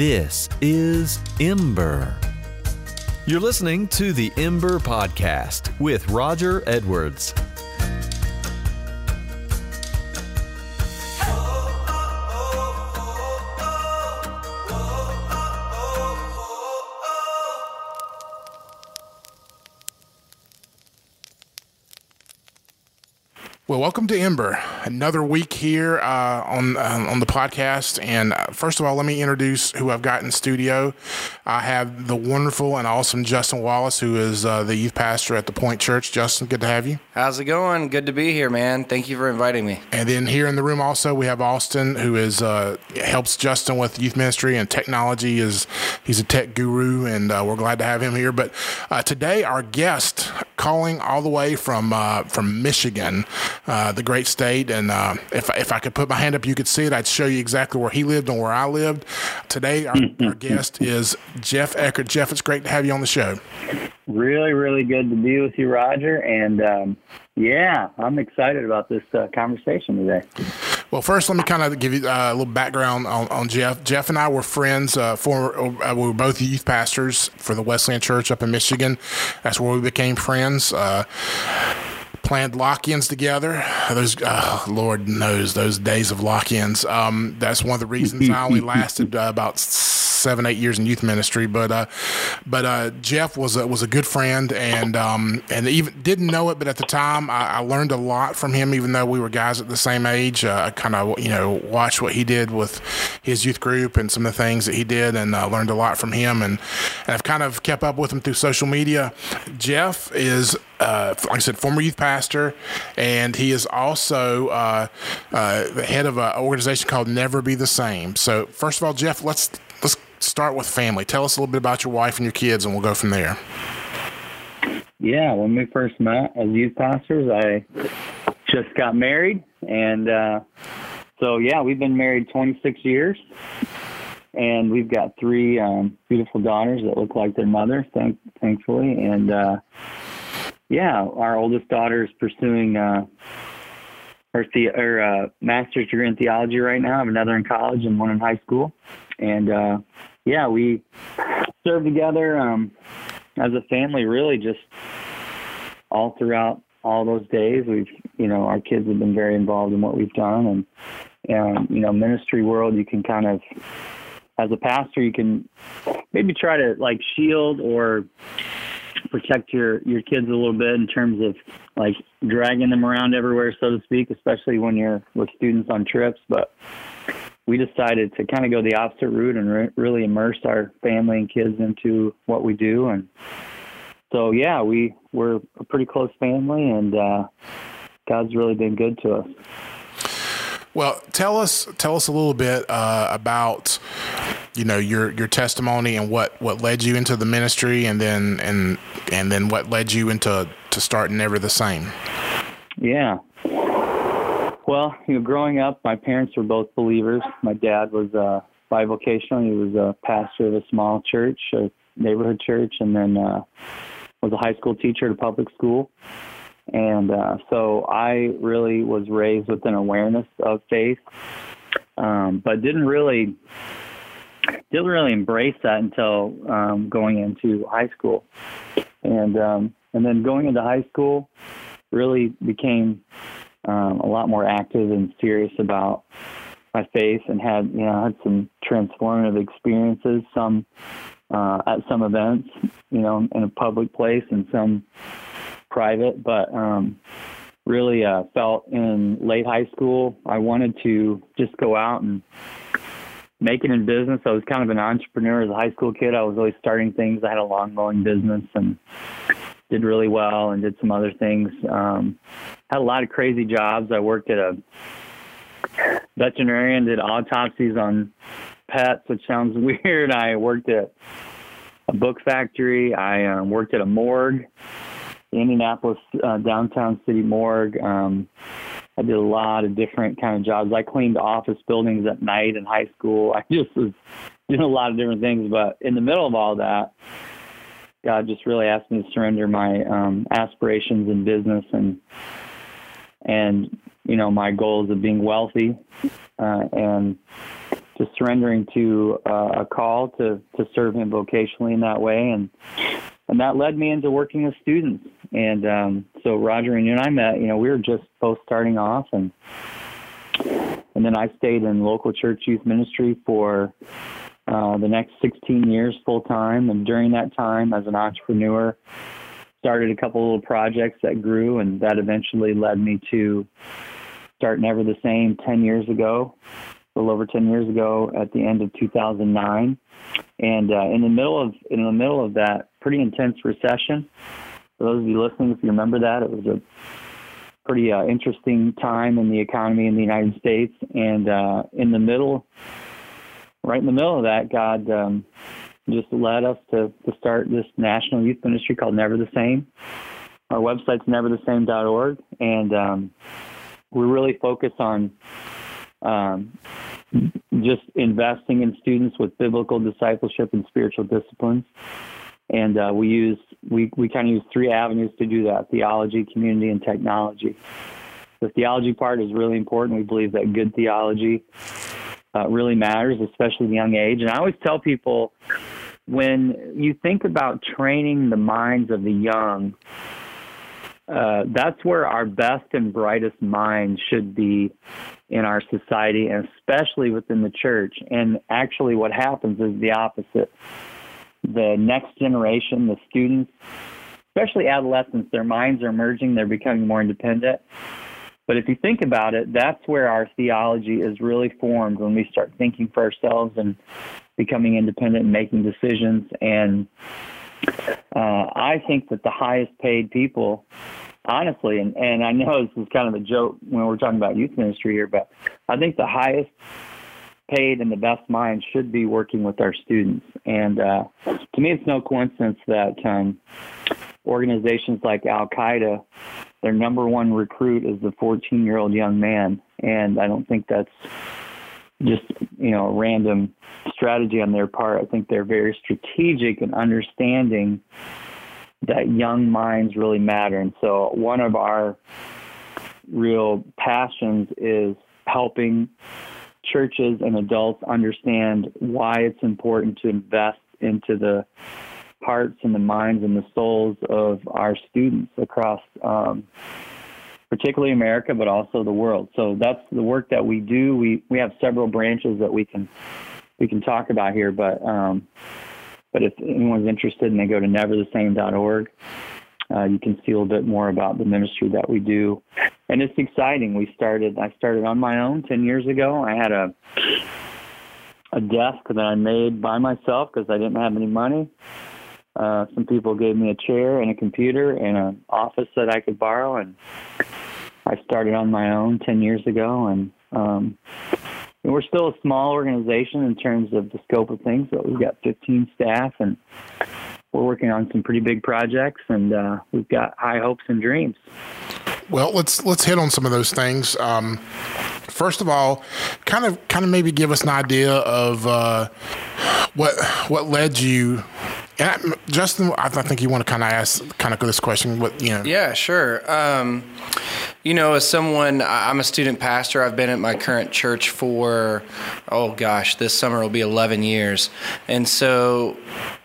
This is Ember. You're listening to the Ember Podcast with Roger Edwards. Well, welcome to Ember. Another week here uh, on uh, on the podcast. And first of all, let me introduce who I've got in studio. I have the wonderful and awesome Justin Wallace, who is uh, the youth pastor at the Point Church. Justin, good to have you. How's it going? Good to be here, man. Thank you for inviting me. And then here in the room also we have Austin, who is uh, helps Justin with youth ministry and technology. is He's a tech guru, and uh, we're glad to have him here. But today, our guest calling all the way from from Michigan uh, the great state. And uh, if, if I could put my hand up, you could see it. I'd show you exactly where he lived and where I lived. Today, our, our guest is Jeff Eckart. Jeff, it's great to have you on the show. Really, really good to be with you, Roger. And um, yeah, I'm excited about this uh, conversation today. Well, first, let me kind of give you uh, a little background on, on, Jeff. Jeff and I were friends. Uh, for uh, we were both youth pastors for the Wesleyan Church up in Michigan. That's where we became friends. Uh, planned lock-ins together. Those, uh, Lord knows, those days of lock-ins. Um, that's one of the reasons I only lasted uh, about seven, eight years in youth ministry. But, uh, but uh, Jeff was a, was a good friend, and um, and even didn't know it, but at the time, I, I, learned a lot from him. Even though we were guys at the same age, uh, I kind of you know watched what he did with his youth group and some of the things that he did, and uh, learned a lot from him. And, and I've kind of kept up with him through social media. Jeff is uh, like I said, former youth pastor, and he is also uh, uh, the head of an organization called Never Be the Same. So, first of all, Jeff, let's let's start with family. Tell us a little bit about your wife and your kids, and we'll go from there. Yeah, when we first met as youth pastors, I just got married, and uh, so yeah, we've been married 26 years, and we've got three um, beautiful daughters that look like their mother, thank, thankfully, and uh, yeah, our oldest daughter is pursuing uh, her, the- her uh, master's degree in theology right now. I have another in college and one in high school. And uh, yeah, we serve together um, as a family, really, just all throughout all those days. We've, you know, our kids have been very involved in what we've done, and and you know, ministry world, you can kind of, as a pastor, you can maybe try to like shield or protect your your kids a little bit in terms of like dragging them around everywhere, so to speak, especially when you're with students on trips. But we decided to kind of go the opposite route and re- really immerse our family and kids into what we do. And so, yeah, we we're a pretty close family, and uh, God's really been good to us. Well, tell us tell us a little bit uh, about you know your your testimony and what what led you into the ministry, and then and and then what led you into to starting Never the Same. Yeah. Well, you know, growing up, my parents were both believers. My dad was uh, bivocational. He was a pastor of a small church, a neighborhood church, and then uh, was a high school teacher at a public school. And uh, so I really was raised with an awareness of faith, um, but didn't really didn't really embrace that until um, going into high school, and um, and then going into high school really became um, a lot more active and serious about my faith, and had you know had some transformative experiences, some uh, at some events, you know, in a public place, and some private, but um, really uh, felt in late high school I wanted to just go out and make it in business. I was kind of an entrepreneur as a high school kid. I was always starting things. I had a long going business and did really well and did some other things. Um, had a lot of crazy jobs. I worked at a veterinarian, did autopsies on pets, which sounds weird. I worked at a book factory. I um, worked at a morgue Indianapolis uh, downtown city morgue. Um, I did a lot of different kind of jobs. I cleaned office buildings at night in high school. I just was doing a lot of different things. But in the middle of all that, God just really asked me to surrender my um, aspirations in business and and you know my goals of being wealthy uh, and just surrendering to uh, a call to to serve Him vocationally in that way, and and that led me into working with students. And um, so Roger and you and I met. You know, we were just both starting off, and and then I stayed in local church youth ministry for uh, the next 16 years full time. And during that time, as an entrepreneur, started a couple little projects that grew, and that eventually led me to start Never the Same 10 years ago, a little over 10 years ago at the end of 2009. And uh, in the middle of in the middle of that pretty intense recession, for those of you listening, if you remember that, it was a pretty uh, interesting time in the economy in the United States. And uh, in the middle, right in the middle of that, God um, just led us to, to start this national youth ministry called Never the Same. Our website's neverthesame.org, and um, we really focus on um, just investing in students with biblical discipleship and spiritual disciplines. And uh, we use we, we kind of use three avenues to do that: theology, community, and technology. The theology part is really important. We believe that good theology uh, really matters, especially at a young age. And I always tell people when you think about training the minds of the young, uh, that's where our best and brightest minds should be in our society, and especially within the church. And actually, what happens is the opposite. The next generation, the students, especially adolescents, their minds are merging, they're becoming more independent. But if you think about it, that's where our theology is really formed when we start thinking for ourselves and becoming independent and making decisions. And uh, I think that the highest paid people, honestly, and, and I know this is kind of a joke when we're talking about youth ministry here, but I think the highest paid and the best minds should be working with our students. And uh, to me, it's no coincidence that um, organizations like Al Qaeda, their number one recruit is the 14 year old young man. And I don't think that's just you know a random strategy on their part. I think they're very strategic in understanding that young minds really matter. And so one of our real passions is helping churches and adults understand why it's important to invest into the hearts and the minds and the souls of our students across um, particularly America, but also the world. So that's the work that we do. We we have several branches that we can we can talk about here, but um, but if anyone's interested and they go to neverthesame.org, uh, you can see a little bit more about the ministry that we do, and it's exciting. We started. I started on my own ten years ago. I had a a desk that I made by myself because I didn't have any money. Uh, some people gave me a chair and a computer and an office that I could borrow, and I started on my own 10 years ago, and um, we're still a small organization in terms of the scope of things, but we've got 15 staff, and we're working on some pretty big projects, and uh, we've got high hopes and dreams. Well, let's let's hit on some of those things. Um, first of all, kind of kind of maybe give us an idea of uh, what what led you and Justin, I think you want to kind of ask kind of this question. What you know? Yeah, sure. Um, you know, as someone, I'm a student pastor. I've been at my current church for, oh gosh, this summer will be 11 years. And so,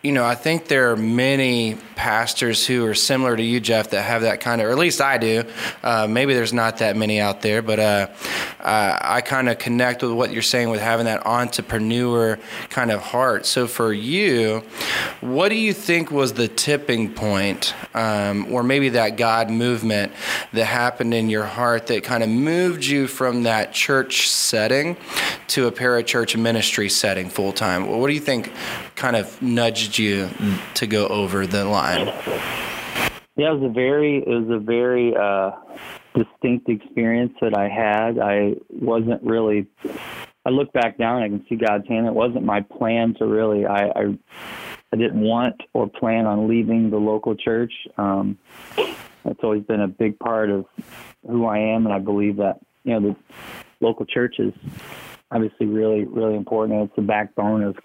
you know, I think there are many pastors who are similar to you, Jeff, that have that kind of, or at least I do. Uh, maybe there's not that many out there, but uh, I kind of connect with what you're saying with having that entrepreneur kind of heart. So for you, what do you think was the tipping point, um, or maybe that God movement that happened in your heart that kind of moved you from that church setting to a parachurch ministry setting full time? What do you think kind of nudged you to go over the line? Yeah, it was a very, it was a very uh, distinct experience that I had. I wasn't really. I look back down, I can see God's hand. It wasn't my plan to really. I, I I didn't want or plan on leaving the local church. Um, that's always been a big part of who I am, and I believe that you know the local church is obviously really, really important. It's the backbone of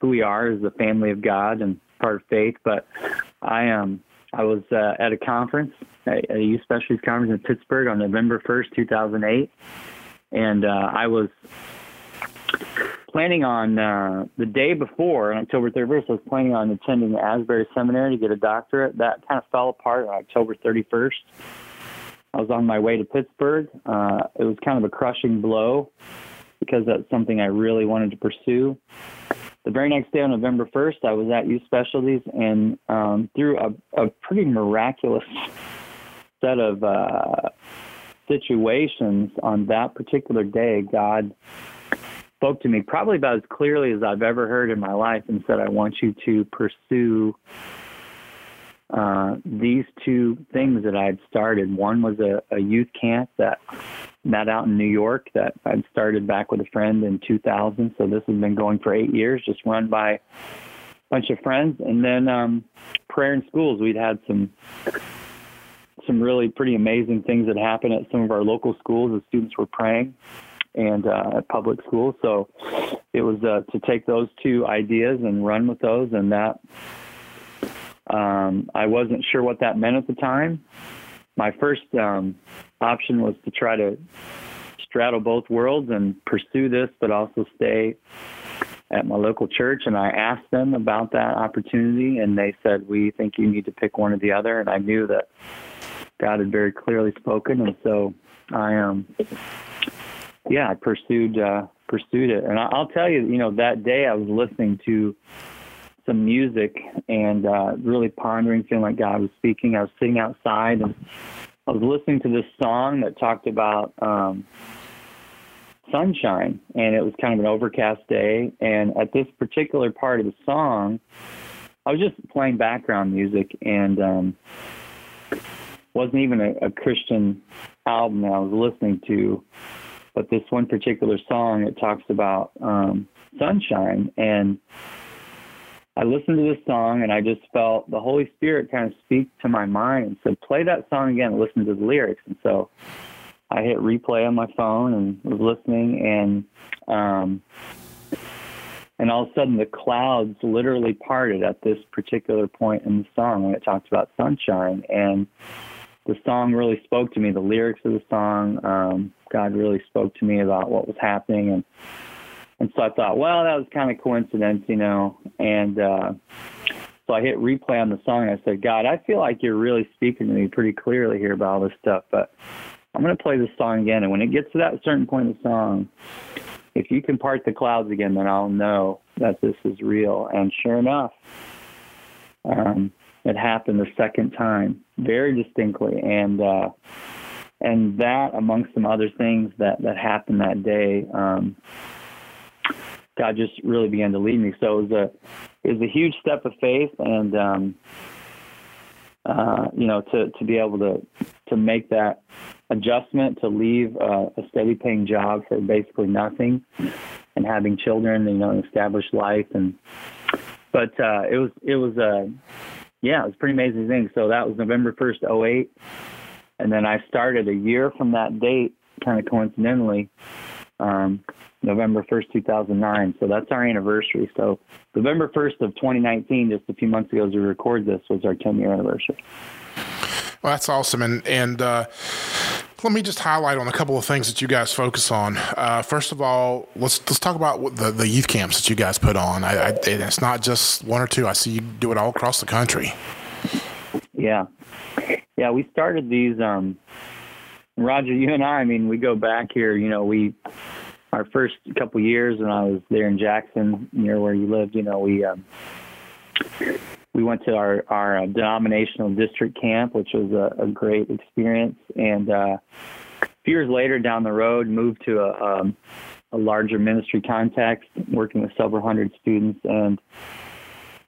who we are as the family of God and part of faith. But I um I was uh, at a conference, a, youth specialties conference in Pittsburgh on November first, two thousand eight, and uh, I was planning on uh, the day before, on October 31st, I was planning on attending Asbury Seminary to get a doctorate. That kind of fell apart on October 31st. I was on my way to Pittsburgh. Uh, it was kind of a crushing blow because that's something I really wanted to pursue. The very next day, on November 1st, I was at Youth Specialties, and um, through a, a, pretty miraculous set of uh, situations on that particular day, God spoke to me probably about as clearly as I've ever heard in my life and said, I want you to pursue uh, these two things that I had started. One was a, a youth camp that met out in New York that I'd started back with a friend in 2000. So this has been going for eight years, just run by a bunch of friends. And then um, prayer in schools. We'd had some some really pretty amazing things that happened at some of our local schools as students were praying and uh, at public schools. So it was uh, to take those two ideas and run with those, and that um, I wasn't sure what that meant at the time. My first um, option was to try to straddle both worlds and pursue this, but also stay at my local church. And I asked them about that opportunity, and they said, We think you need to pick one or the other. And I knew that God had very clearly spoken. And so I, um, yeah, I pursued, uh, pursued it. And I'll tell you, you know, that day I was listening to some music and uh, really pondering, feeling like God was speaking. I was sitting outside and I was listening to this song that talked about um, sunshine, and it was kind of an overcast day. And at this particular part of the song, I was just playing background music and um, wasn't even a, a Christian album that I was listening to. But this one particular song, it talks about um, sunshine and I listened to this song and I just felt the Holy Spirit kind of speak to my mind and said, play that song again and listen to the lyrics. And so I hit replay on my phone and was listening and, um, and all of a sudden the clouds literally parted at this particular point in the song when it talks about sunshine. And the song really spoke to me, the lyrics of the song, um, God really spoke to me about what was happening. And, and so I thought, well, that was kind of coincidence, you know. And uh, so I hit replay on the song. And I said, God, I feel like you're really speaking to me pretty clearly here about all this stuff, but I'm going to play this song again. And when it gets to that certain point in the song, if you can part the clouds again, then I'll know that this is real. And sure enough, um, it happened the second time very distinctly. And, uh, and that amongst some other things that, that happened that day, um, God just really began to lead me. So it was a it was a huge step of faith, and um, uh, you know to to be able to to make that adjustment to leave uh, a steady paying job for basically nothing, and having children, you know, an established life, and but uh, it was it was a yeah, it was pretty amazing thing. So that was November first, 08. and then I started a year from that date, kind of coincidentally. Um, November 1st, 2009. So that's our anniversary. So November 1st of 2019, just a few months ago as we record this, was our 10 year anniversary. Well, that's awesome. And, and, uh, let me just highlight on a couple of things that you guys focus on. Uh, first of all, let's let's talk about the, the youth camps that you guys put on. I, I, it's not just one or two. I see you do it all across the country. Yeah, yeah. We started these. Um, Roger, you and I. I mean, we go back here. You know, we our first couple years when I was there in Jackson, near where you lived, you know, we um, we went to our our uh, denominational district camp, which was a, a great experience. And uh, a few years later, down the road, moved to a, um, a larger ministry context, working with several hundred students. And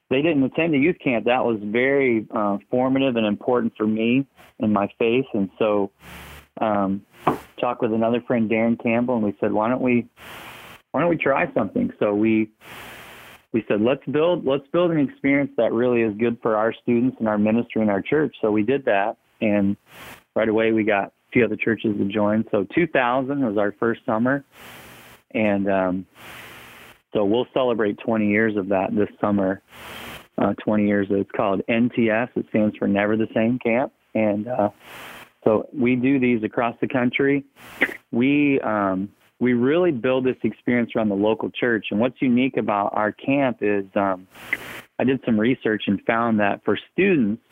they didn't attend a youth camp. That was very uh, formative and important for me in my faith. And so um, talked with another friend, Darren Campbell, and we said, why don't we, why don't we try something? So we, we said, let's build, let's build an experience that really is good for our students and our ministry and our church. So we did that, and right away we got a few other churches to join. So 2000 was our first summer, and um, so we'll celebrate 20 years of that this summer. Uh, 20 years. It's called NTS. It stands for Never the Same Camp, and uh, so we do these across the country. We um, we really build this experience around the local church. And what's unique about our camp is um, I did some research and found that for students,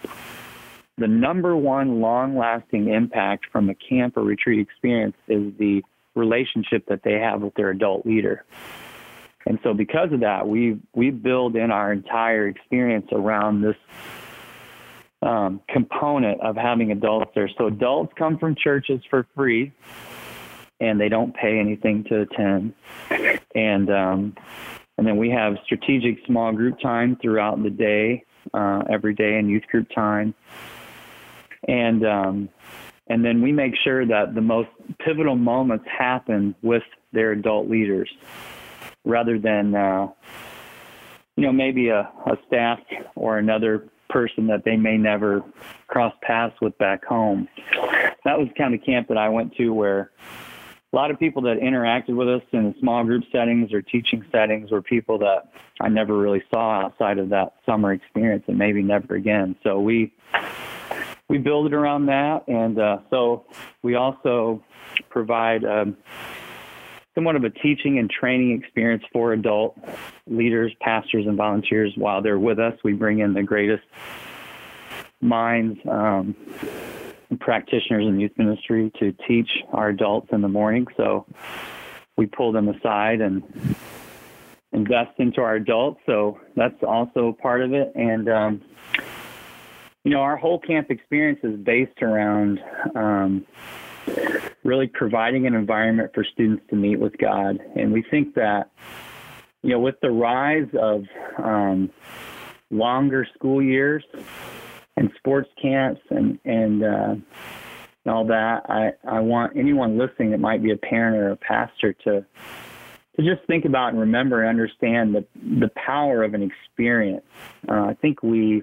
the number one long lasting impact from a camp or retreat experience is the relationship that they have with their adult leader. And so because of that, we we build in our entire experience around this um, component of having adults there. So adults come from churches for free, and they don't pay anything to attend. And um, and then we have strategic small group time throughout the day, uh, every day, and youth group time. And um, and then we make sure that the most pivotal moments happen with their adult leaders rather than uh, you know maybe a, a staff or another person that they may never cross paths with back home. That was kind of camp that I went to where a lot of people that interacted with us in small group settings or teaching settings were people that I never really saw outside of that summer experience and maybe never again. So we we build it around that, and uh, so we also provide um, somewhat of a teaching and training experience for adult leaders, pastors, and volunteers while they're with us. We bring in the greatest minds, um, practitioners in youth ministry to teach our adults in the morning. So we pull them aside and invest into our adults. So that's also part of it. And um, you know, our whole camp experience is based around um, really providing an environment for students to meet with God. And we think that, you know, with the rise of um, longer school years and sports camps and, and, uh, and all that, I, I want anyone listening that might be a parent or a pastor to to just think about and remember and understand the the power of an experience. Uh, I think we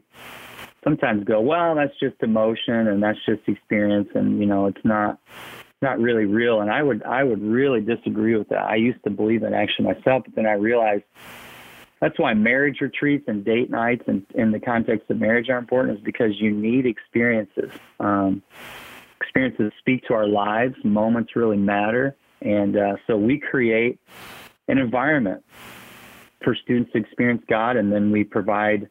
sometimes go, well, that's just emotion and that's just experience, and you know, it's not not really real. And I would I would really disagree with that. I used to believe that actually myself, but then I realized that's why marriage retreats and date nights and in the context of marriage are important is because you need experiences. Um, experiences speak to our lives. Moments really matter, and uh, so we create an environment for students to experience God, and then we provide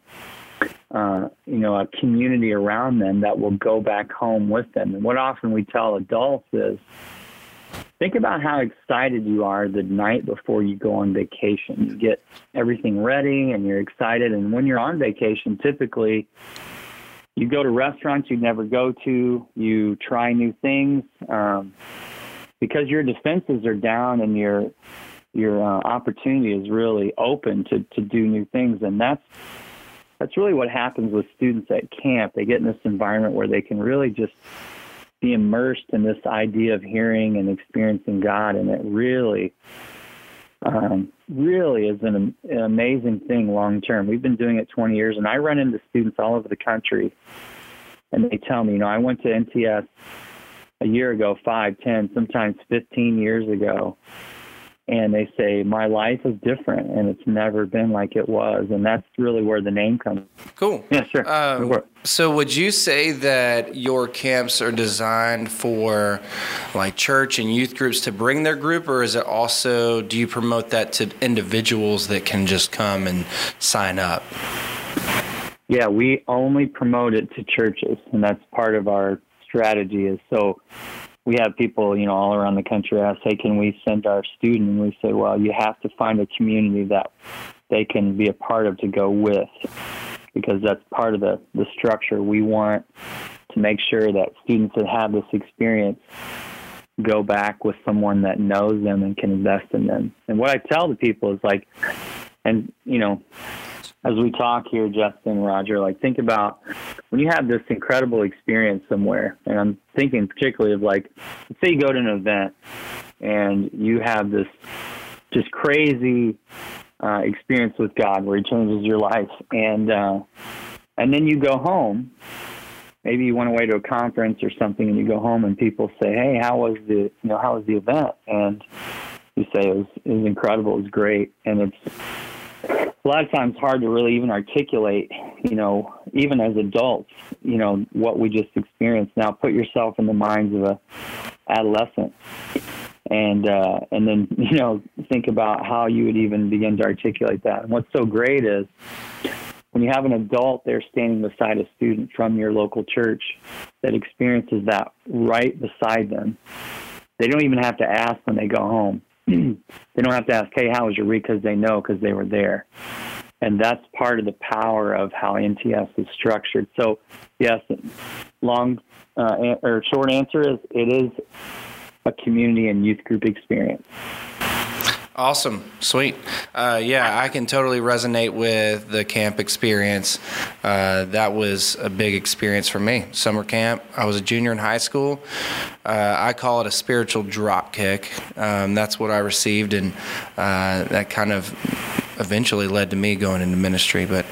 uh, you know, a community around them that will go back home with them. And what often we tell adults is, think about how excited you are the night before you go on vacation. You get everything ready and you're excited. And when you're on vacation, typically you go to restaurants you'd never go to, you try new things um, because your defenses are down and your your uh, opportunity is really open to to do new things. And that's that's really what happens with students at camp. They get in this environment where they can really just be immersed in this idea of hearing and experiencing God, and it really, um, really is an, an amazing thing long term. We've been doing it 20 years, and I run into students all over the country, and they tell me, you know, I went to NTS a year ago, five, ten, sometimes 15 years ago, and they say my life is different and it's never been like it was and that's really where the name comes cool. Yeah sure. Um, so would you say that your camps are designed for like church and youth groups to bring their group or is it also do you promote that to individuals that can just come and sign up? Yeah we only promote it to churches and that's part of our strategy is so we have people, you know, all around the country ask, "Hey, can we send our student?" And we say, "Well, you have to find a community that they can be a part of to go with, because that's part of the the structure. We want to make sure that students that have this experience go back with someone that knows them and can invest in them. And what I tell the people is like, and you know, as we talk here, Justin, Roger, like think about when you have this incredible experience somewhere, and I'm thinking particularly of like, let's say you go to an event and you have this just crazy uh, experience with God where He changes your life, and uh, and then you go home. Maybe you went away to a conference or something, and you go home, and people say, "Hey, how was the you know how was the event?" And you say it was it was incredible, it was great, and it's a lot of times hard to really even articulate, you know, even as adults, you know, what we just experienced. Now put yourself in the minds of a adolescent and uh, and then you know think about how you would even begin to articulate that. And what's so great is when you have an adult there standing beside a student from your local church that experiences that right beside them, they don't even have to ask when they go home. they don't have to ask, "Hey, how was your week?" because they know because they were there. And that's part of the power of how NTS is structured. So, yes, long uh, or short answer is it is a community and youth group experience. Awesome, sweet. Uh, yeah, I can totally resonate with the camp experience. Uh, that was a big experience for me. Summer camp. I was a junior in high school. Uh, I call it a spiritual drop kick. Um, that's what I received, and uh, that kind of eventually led to me going into ministry. But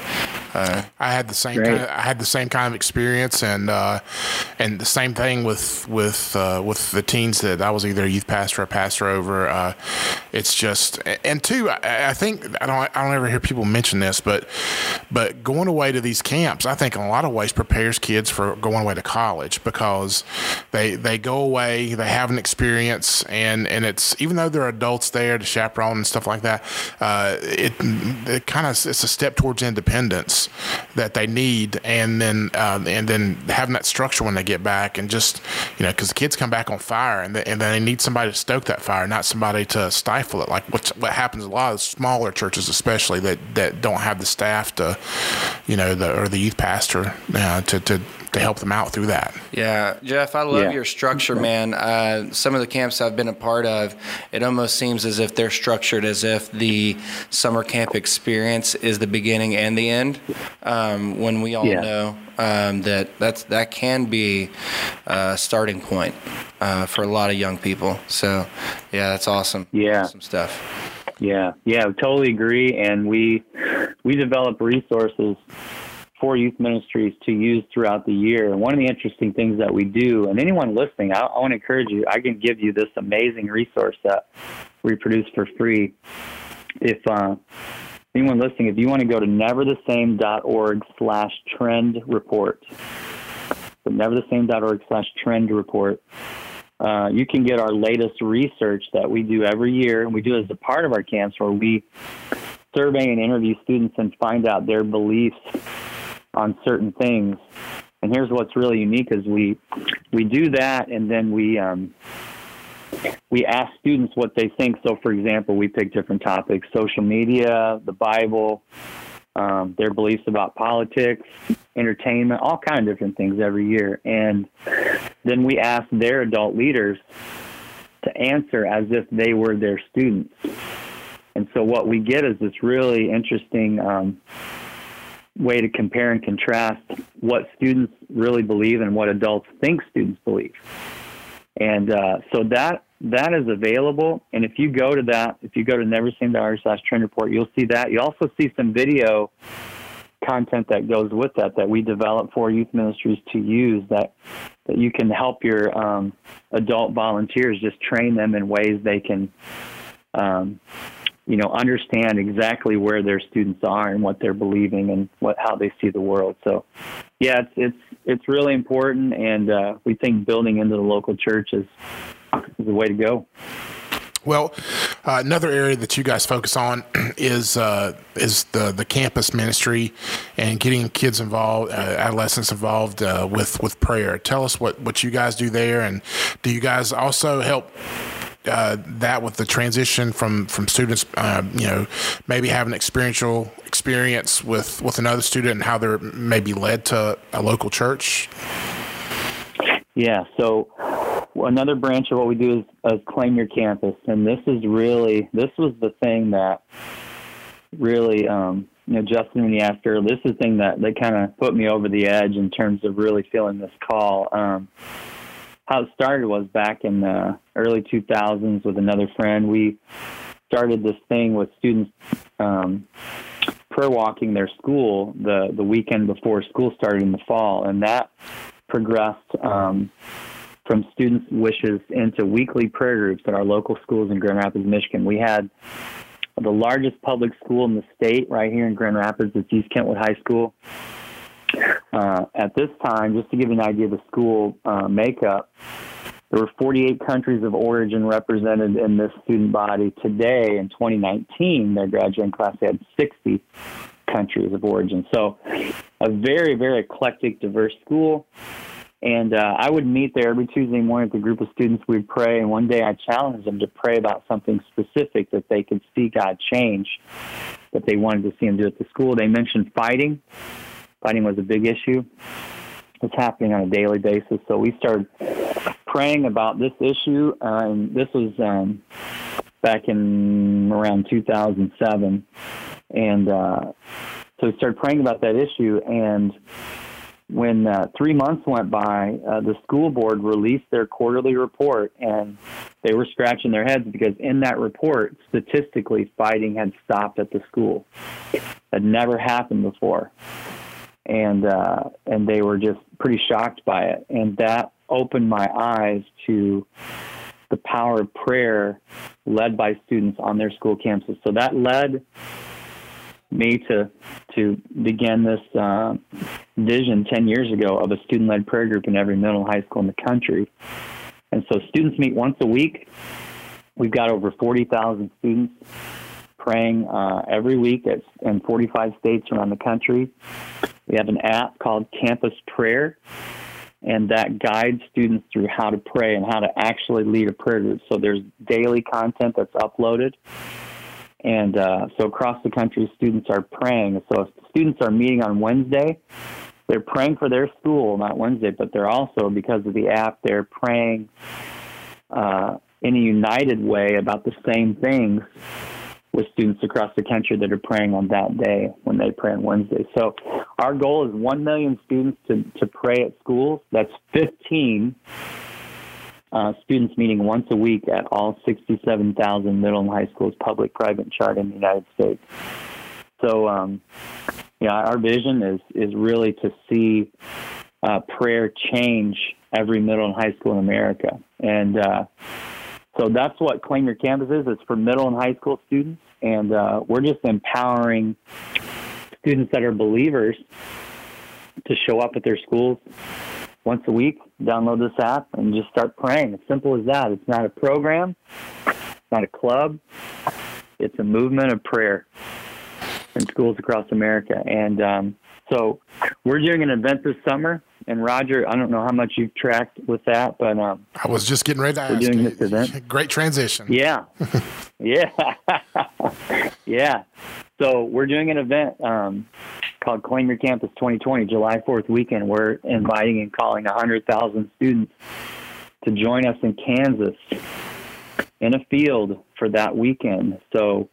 uh, I had the same. Kind of, I had the same kind of experience, and uh, and the same thing with with uh, with the teens that I was either a youth pastor or pastor over. Uh, it's just, and two, I, I, think I don't I don't ever hear people mention this, but but going away to these camps, I think in a lot of ways prepares kids for going away to college because they they go away, they have an experience, and and it's even though there are adults there to chaperone and stuff like that, uh, it it kind of it's a step towards independence that they need, and then uh, and then having that structure when they get back, and just you know, because the kids come back on fire, and, and then they need somebody to stoke that fire, not somebody to stifle it. Like what's, what happens a lot of smaller churches, especially that that don't have the staff to, you know, the or the youth pastor uh, to to to help them out through that. Yeah, Jeff, I love yeah. your structure, man. Uh, some of the camps I've been a part of, it almost seems as if they're structured as if the summer camp experience is the beginning and the end. Um, when we all yeah. know um, that that's that can be a starting point uh, for a lot of young people. So, yeah, that's awesome. Yeah, some stuff. Yeah, yeah, totally agree. And we we develop resources for youth ministries to use throughout the year. And one of the interesting things that we do, and anyone listening, I, I want to encourage you, I can give you this amazing resource that we produce for free. If uh, anyone listening, if you want to go to neverthesame.org slash trend report, so neverthesame.org slash trend report, uh, you can get our latest research that we do every year, and we do it as a part of our camps where we survey and interview students and find out their beliefs on certain things. And here's what's really unique is we we do that and then we um, we ask students what they think. So, for example, we pick different topics: social media, the Bible, um, their beliefs about politics, entertainment, all kind of different things every year. And then we ask their adult leaders to answer as if they were their students. And so, what we get is this really interesting. Um, way to compare and contrast what students really believe and what adults think students believe. And uh, so that that is available. And if you go to that, if you go to neversame.org slash trend report, you'll see that. You also see some video content that goes with that that we develop for youth ministries to use that that you can help your um, adult volunteers just train them in ways they can um, you know, understand exactly where their students are and what they're believing and what how they see the world. So, yeah, it's it's it's really important, and uh, we think building into the local church is is the way to go. Well, uh, another area that you guys focus on is uh, is the the campus ministry and getting kids involved, uh, adolescents involved uh, with with prayer. Tell us what what you guys do there, and do you guys also help uh, that with the transition from from students, uh, you know, maybe having experiential experience with with another student and how they're maybe led to a local church? Yeah. So another branch of what we do is, is claim your campus, and this is really this was the thing that really. Um, you know, Justin, asked her, this is the thing that, that kind of put me over the edge in terms of really feeling this call. Um, how it started was back in the early 2000s with another friend. We started this thing with students um, prayer walking their school the the weekend before school started in the fall, and that progressed um, from students' wishes into weekly prayer groups at our local schools in Grand Rapids, Michigan. We had the largest public school in the state right here in Grand Rapids. It's East Kentwood High School. Uh, at this time, just to give you an idea of the school uh, makeup, there were 48 countries of origin represented in this student body. Today, in 2019, their graduating class had 60 countries of origin. So, a very, very eclectic, diverse school. And uh, I would meet there every Tuesday morning with a group of students. We'd pray, and one day I challenged them to pray about something specific that they could see God change, that they wanted to see Him do at the school. They mentioned fighting. Fighting was a big issue. It's happening on a daily basis. So we started praying about this issue, uh, and this was um, back in around 2007. And uh, so we started praying about that issue, and when uh, three months went by, uh, the school board released their quarterly report, and they were scratching their heads because in that report, statistically, fighting had stopped at the school. Had never happened before, and uh, and they were just pretty shocked by it, and that opened my eyes to the power of prayer led by students on their school campuses. So that led me to to begin this uh, vision 10 years ago of a student-led prayer group in every middle high school in the country. And so students meet once a week. We've got over 40,000 students praying uh, every week at, in 45 states around the country. We have an app called Campus Prayer, and that guides students through how to pray and how to actually lead a prayer group. So there's daily content that's uploaded and uh, so across the country, students are praying. So if students are meeting on Wednesday, they're praying for their school, not Wednesday, but they're also, because of the app, they're praying uh, in a united way about the same things with students across the country that are praying on that day when they pray on Wednesday. So our goal is 1 million students to, to pray at schools. That's 15 uh, students meeting once a week at all 67,000 middle and high schools, public, private, and charter in the United States. So, um, yeah, our vision is is really to see uh, prayer change every middle and high school in America, and uh, so that's what Claim Your Campus is. It's for middle and high school students, and uh, we're just empowering students that are believers to show up at their schools once a week, download this app and just start praying. It's simple as that. It's not a program, it's not a club, it's a movement of prayer in schools across America. And um, so we're doing an event this summer. And Roger, I don't know how much you've tracked with that, but um, I was just getting ready to we're ask. doing this event. Great transition. Yeah, yeah, yeah. So we're doing an event um, called Claim Your Campus 2020, July 4th weekend. We're inviting and calling 100,000 students to join us in Kansas in a field for that weekend. So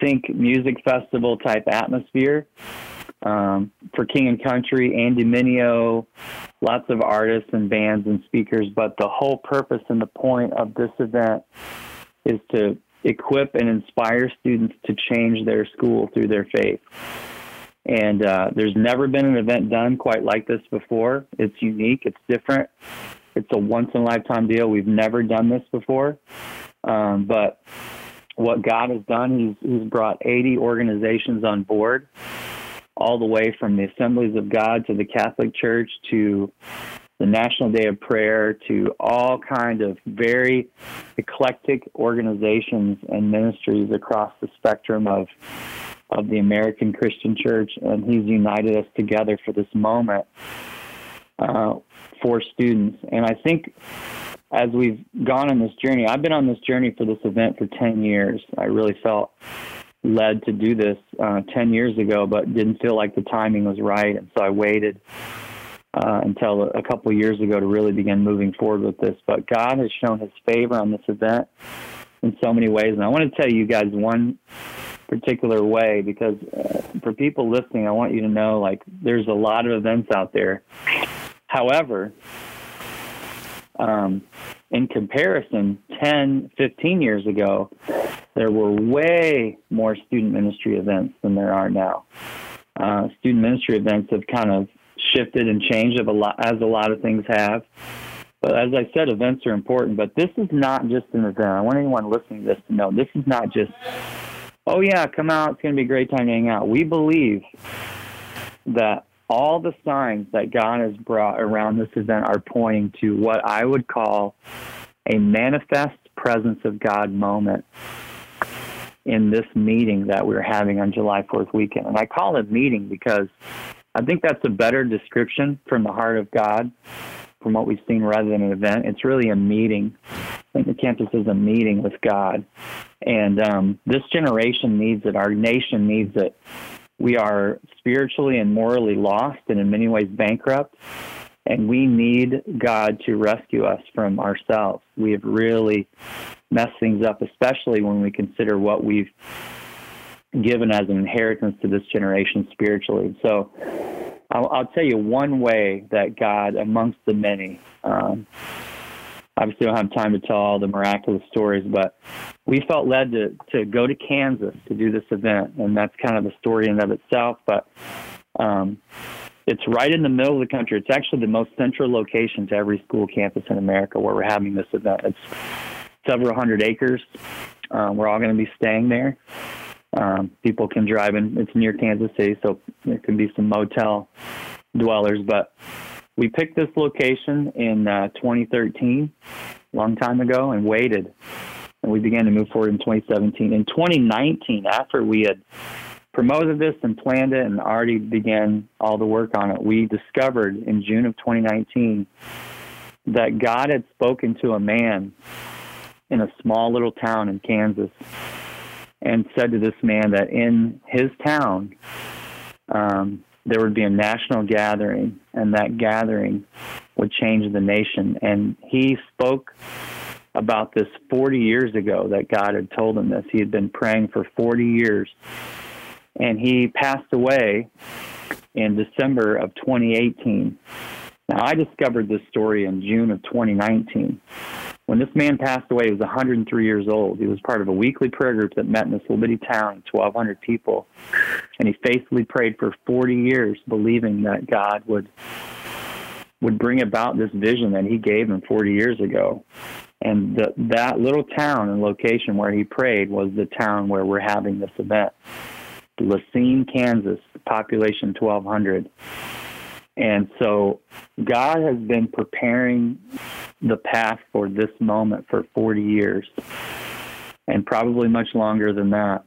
think music festival type atmosphere. Um, for King and Country, Andy Mineo, lots of artists and bands and speakers. But the whole purpose and the point of this event is to equip and inspire students to change their school through their faith. And uh, there's never been an event done quite like this before. It's unique, it's different, it's a once in a lifetime deal. We've never done this before. Um, but what God has done, he's, he's brought 80 organizations on board all the way from the Assemblies of God to the Catholic Church to the National Day of Prayer to all kind of very eclectic organizations and ministries across the spectrum of of the American Christian Church, and He's united us together for this moment uh, for students. And I think as we've gone on this journey, I've been on this journey for this event for 10 years. I really felt led to do this uh, 10 years ago, but didn't feel like the timing was right. And so I waited uh, until a couple years ago to really begin moving forward with this. But God has shown his favor on this event in so many ways. And I want to tell you guys one particular way because uh, for people listening, I want you to know like there's a lot of events out there. However, um, in comparison, 10, 15 years ago, there were way more student ministry events than there are now. Uh, student ministry events have kind of shifted and changed a lot, as a lot of things have. But as I said, events are important. But this is not just an event. I want anyone listening to this to know this is not just, oh, yeah, come out. It's going to be a great time to hang out. We believe that all the signs that God has brought around this event are pointing to what I would call a manifest presence of God moment in this meeting that we're having on July 4th weekend. And I call it meeting because I think that's a better description from the heart of God from what we've seen rather than an event. It's really a meeting. I think the campus is a meeting with God. And um, this generation needs it. Our nation needs it. We are spiritually and morally lost and in many ways bankrupt. And we need God to rescue us from ourselves. We have really messed things up, especially when we consider what we've given as an inheritance to this generation spiritually. So I'll, I'll tell you one way that God, amongst the many, um, obviously don't have time to tell all the miraculous stories, but we felt led to, to go to Kansas to do this event, and that's kind of the story in of itself. But um, it's right in the middle of the country. It's actually the most central location to every school campus in America where we're having this event. It's several hundred acres. Um, we're all going to be staying there. Um, people can drive in. It's near Kansas City, so there can be some motel dwellers. But we picked this location in uh, 2013, a long time ago, and waited. And we began to move forward in 2017. In 2019, after we had promoted this and planned it and already began all the work on it, we discovered in June of 2019 that God had spoken to a man in a small little town in Kansas and said to this man that in his town um, there would be a national gathering, and that gathering would change the nation. And he spoke about this 40 years ago that God had told him this. He had been praying for 40 years. And he passed away in December of 2018. Now, I discovered this story in June of 2019. When this man passed away, he was 103 years old. He was part of a weekly prayer group that met in this little bitty town, 1,200 people. And he faithfully prayed for 40 years, believing that God would would bring about this vision that he gave him 40 years ago. And the, that little town and location where he prayed was the town where we're having this event. Racine, Kansas, population 1,200. And so God has been preparing the path for this moment for 40 years and probably much longer than that.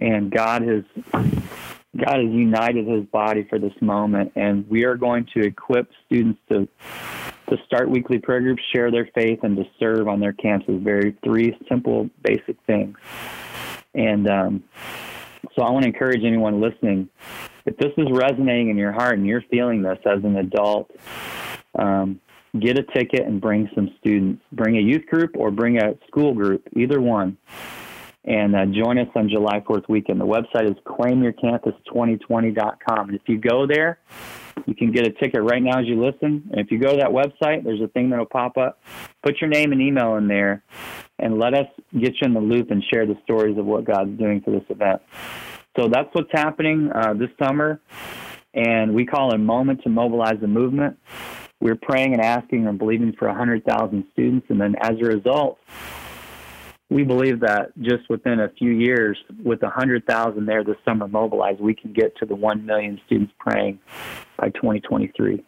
And God has God has united his body for this moment and we are going to equip students to to start weekly prayer groups, share their faith and to serve on their campuses. Very three simple basic things. And um, so I want to encourage anyone listening if this is resonating in your heart and you're feeling this as an adult, um, get a ticket and bring some students. Bring a youth group or bring a school group, either one. And uh, join us on July 4th weekend. The website is claimyourcampus2020.com. And if you go there, you can get a ticket right now as you listen. And if you go to that website, there's a thing that'll pop up. Put your name and email in there and let us get you in the loop and share the stories of what God's doing for this event. So that's what's happening uh, this summer, and we call it a moment to mobilize the movement. We're praying and asking and believing for 100,000 students, and then as a result, we believe that just within a few years, with 100,000 there this summer mobilized, we can get to the 1 million students praying by 2023.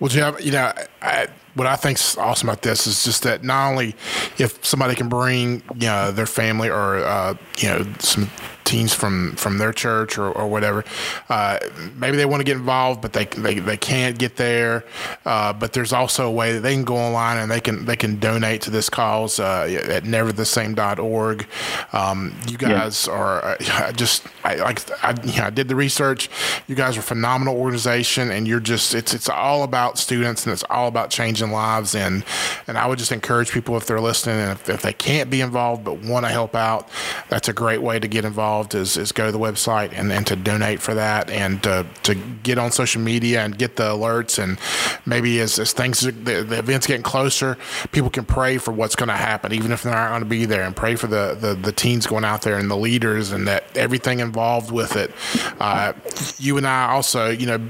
Well, Jeff, you know, I, what I think's awesome about this is just that not only if somebody can bring you know their family or uh, you know some teens from from their church or, or whatever. Uh, maybe they want to get involved, but they they, they can't get there. Uh, but there's also a way that they can go online and they can they can donate to this cause uh, at neverthesame.org. Um, you guys yeah. are uh, just I, like I, you know, I did the research. You guys are a phenomenal organization, and you're just it's it's all about students and it's all about changing lives. And and I would just encourage people if they're listening and if, if they can't be involved but want to help out, that's a great way to get involved involved is, is go to the website and, and to donate for that and to, to get on social media and get the alerts. And maybe as, as things, the, the event's getting closer, people can pray for what's going to happen, even if they're not going to be there, and pray for the, the, the teens going out there and the leaders and that everything involved with it. Uh, you and I also, you know,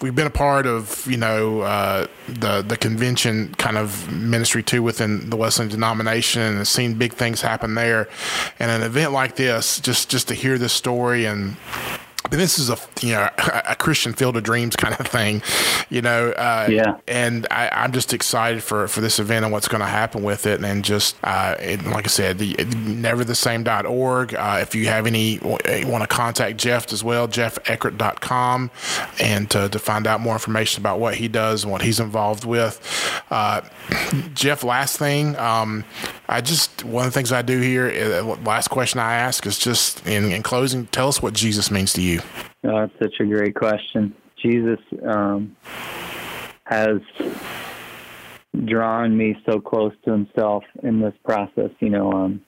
we've been a part of, you know, uh, the, the convention kind of ministry too within the Wesleyan denomination and seen big things happen there. And an event like this just just to hear this story and this is a you know a Christian Field of Dreams kind of thing, you know. Uh, yeah. And I, am just excited for, for this event and what's going to happen with it, and just uh, it, like I said, the neverthesame.org. Uh, if you have any want to contact Jeff as well, jeffeckart.com, and to, to find out more information about what he does and what he's involved with. Uh, Jeff, last thing, um, I just one of the things I do here. Uh, last question I ask is just in, in closing, tell us what Jesus means to you. Oh, that's such a great question. Jesus um, has drawn me so close to himself in this process. You know, um,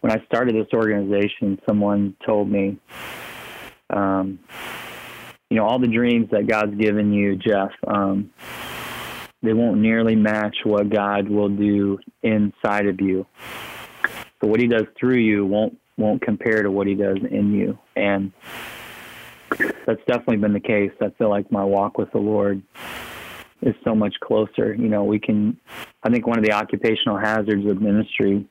when I started this organization, someone told me, um, you know, all the dreams that God's given you, Jeff, um, they won't nearly match what God will do inside of you. So what He does through you won't won't compare to what He does in you, and that's definitely been the case. I feel like my walk with the Lord is so much closer. You know, we can, I think one of the occupational hazards of ministry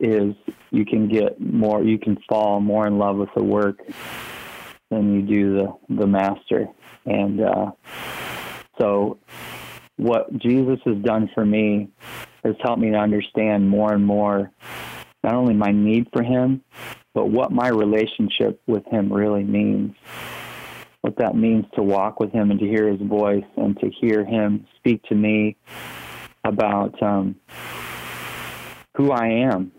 is you can get more, you can fall more in love with the work than you do the, the master. And uh, so, what Jesus has done for me has helped me to understand more and more not only my need for Him, but what my relationship with Him really means. What that means to walk with Him and to hear His voice and to hear Him speak to me about um, who I am,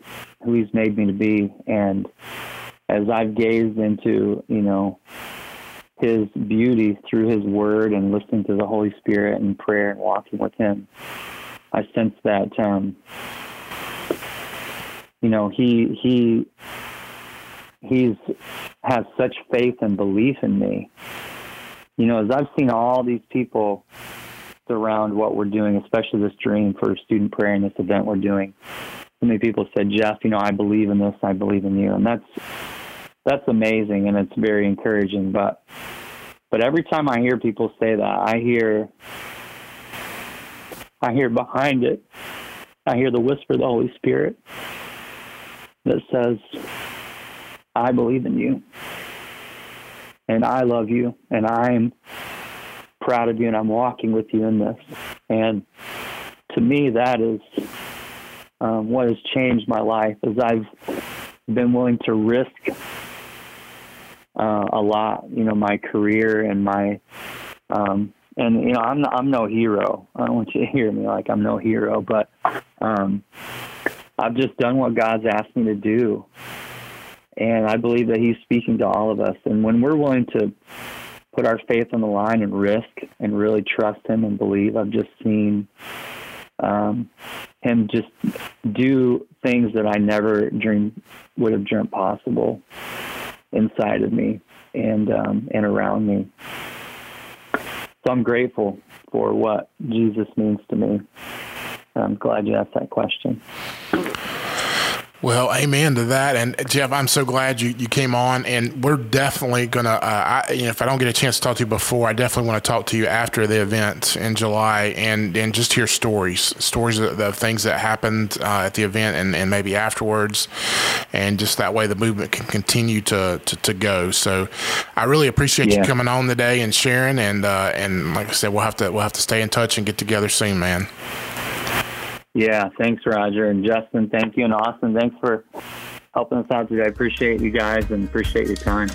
who He's made me to be. And as I've gazed into, you know, His beauty through His Word and listening to the Holy Spirit and prayer and walking with Him, I sense that, um, you know, He He he's has such faith and belief in me. You know, as I've seen all these people surround what we're doing, especially this dream for student prayer and this event we're doing, so many people said, Jeff, you know, I believe in this, I believe in you. And that's that's amazing and it's very encouraging. But but every time I hear people say that, I hear I hear behind it, I hear the whisper of the Holy Spirit that says, I believe in you. And I love you. And I'm proud of you. And I'm walking with you in this. And to me, that is um, what has changed my life is I've been willing to risk uh, a lot, you know, my career and my, um, and you know, I'm I'm no hero. I don't want you to hear me like I'm no hero, but um, I've just done what God's asked me to do, and I believe that He's speaking to all of us. And when we're willing to put our faith on the line and risk and really trust Him and believe, I've just seen um, Him just do things that I never dreamed would have dreamt possible inside of me and um, and around me. So I'm grateful for what Jesus means to me. I'm glad you asked that question. Well, amen to that. And Jeff, I'm so glad you, you came on, and we're definitely gonna. Uh, you know, if I don't get a chance to talk to you before, I definitely want to talk to you after the event in July, and and just hear stories, stories of the things that happened uh, at the event, and, and maybe afterwards, and just that way the movement can continue to to, to go. So, I really appreciate yeah. you coming on today and sharing, and uh, and like I said, we'll have to we'll have to stay in touch and get together soon, man. Yeah, thanks, Roger. And Justin, thank you. And Austin, thanks for helping us out today. I appreciate you guys and appreciate your time.